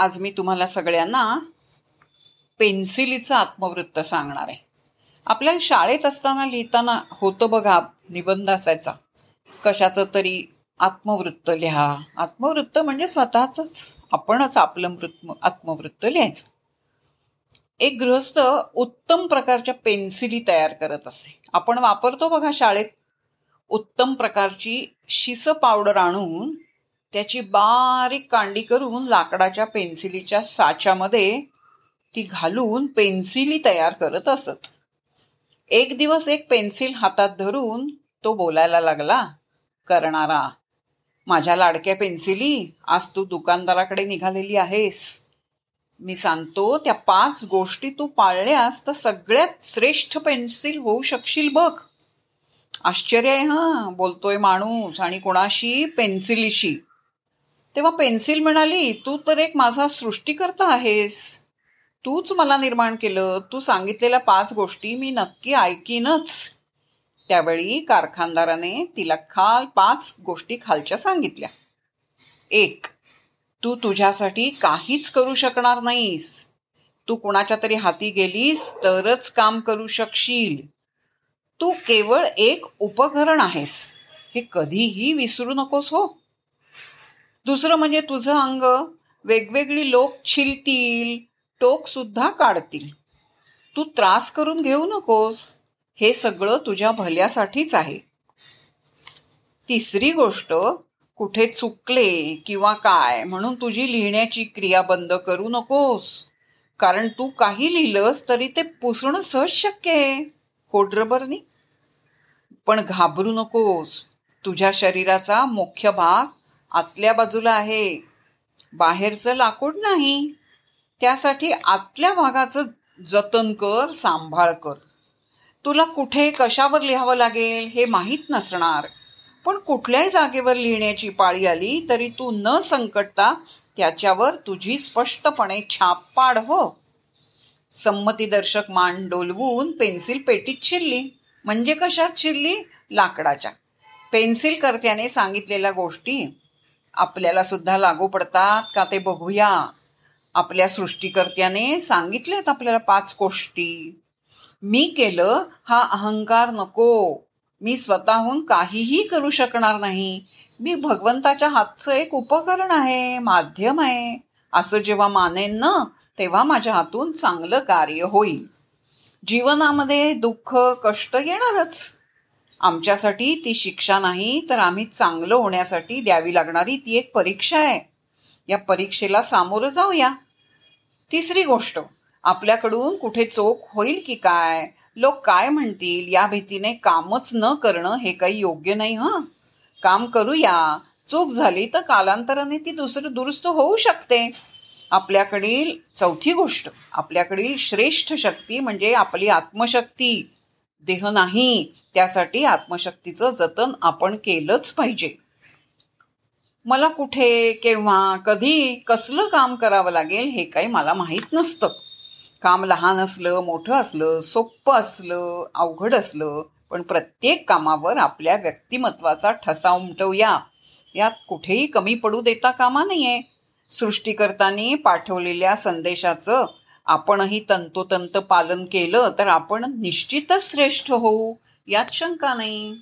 आज मी तुम्हाला सगळ्यांना पेन्सिलीचं आत्मवृत्त सांगणार आहे. आपल्याला शाळेत असताना लिहिताना होतं बघा निबंध असायचा. कशाचं तरी आत्मवृत्त लिहा. आत्मवृत्त म्हणजे स्वतःच आपणच आपलं मृत आत्मवृत्त लिहायचं. एक गृहस्थ उत्तम प्रकारच्या पेन्सिली तयार करत असे. आपण वापरतो बघा शाळेत उत्तम प्रकारची शिस पावडर आणून त्याची बारीक कांडी करून लाकडाच्या पेन्सिलीच्या साच्यामध्ये ती घालून पेन्सिली तयार करत असत. एक दिवस एक पेन्सिल हातात धरून तो बोलायला लागला करणारा माझ्या लाडक्या पेन्सिली आज तू दुकानदाराकडे निघालेली आहेस. मी सांगतो त्या पाच गोष्टी तू पाळल्यास तर सगळ्यात श्रेष्ठ पेन्सिल होऊ शकशील बघ. आश्चर्य आहे हां बोलतोय माणूस आणि कोणाशी? पेन्सिलीशी. तेव्हा पेन्सिल म्हणाली तू तर एक माझा सृष्टीकर्ता आहेस. तूच मला निर्माण केलं. तू सांगितलेल्या पाच गोष्टी मी नक्की ऐकीनच. त्यावेळी कारखानदाराने तिला खाल पाच गोष्टी खालच्या सांगितल्या. एक तू तुझ्यासाठी काहीच करू शकणार नाहीस. तू कुणाच्या तरी हाती गेलीस तरच काम करू शकशील. तू केवळ एक उपकरण आहेस. हे कधीही विसरू नकोस हो. दुसरं म्हणजे तुझं अंग वेगवेगळी लोक छिलतील टोकसुद्धा काढतील. तू त्रास करून घेऊ नकोस. हे सगळं तुझ्या भल्यासाठीच आहे. तिसरी गोष्ट कुठे चुकले किंवा काय म्हणून तुझी लिहिण्याची क्रिया बंद करू नकोस. कारण तू काही लिहिलंस तरी ते पुसणं सहज शक्य आहे. खोडरबरनी पण घाबरू नकोस. तुझ्या शरीराचा मुख्य भाग आतल्या बाजूला आहे. बाहेरचं लाकूड नाही. त्यासाठी आतल्या भागाचं जतन कर सांभाळ कर. तुला कुठे कशावर लिहावं लागेल हे माहीत नसणार. पण कुठल्याही जागेवर लिहिण्याची पाळी आली तरी तू न संकटता त्याच्यावर तुझी स्पष्टपणे छाप पाड हो. संमतीदर्शक मान डोलवून पेन्सिल पेटीत शिरली. म्हणजे कशात शिरली? लाकडाच्या. पेन्सिल कर्त्याने सांगितलेल्या गोष्टी. आपल्याला सुद्धा लागू पडतात का ते बघूया. आपल्या सृष्टीकर्त्याने सांगितलेत आपल्याला पाच गोष्टी. मी केलं हा अहंकार नको. मी स्वतःहून काहीही करू शकणार नाही. मी भगवंताच्या हातचं एक उपकरण आहे माध्यम आहे. असं जेव्हा मानेन ना तेव्हा माझ्या हातून चांगलं कार्य होईल. जीवनामध्ये दुःख कष्ट येणारच. आमच्यासाठी ती शिक्षा नाही तर आम्ही चांगलं होण्यासाठी द्यावी लागणारी ती एक परीक्षा आहे. या परीक्षेला सामोरं जाऊया. तिसरी गोष्ट आपल्याकडून कुठे चोख होईल की काय? लोक काय म्हणतील? या भीतीने कामच न करणं हे काही योग्य नाही हं? काम करूया. चूक झाली तर कालांतराने ती दुसरं दुरुस्त होऊ शकते. आपल्याकडील चौथी गोष्ट आपल्याकडील श्रेष्ठ शक्ती म्हणजे आपली आत्मशक्ती. देह नाही त्यासाठी आत्मशक्तीचं जतन आपण केलंच पाहिजे. मला कुठे केव्हा कधी कसलं काम करावं लागेल हे काही मला माहीत नसतं. काम लहान असलं मोठं असलं सोप्पं असलं अवघड असलं पण प्रत्येक कामावर आपल्या व्यक्तिमत्वाचा ठसा उमटवूया. यात कुठेही कमी पडू देता कामा नाहीये सृष्टीकर्तांनी पाठवलेल्या संदेशाचं आपणही तंतोतंत पालन केलं तर आपण निश्चितच श्रेष्ठ होऊ. यात शंका नाही.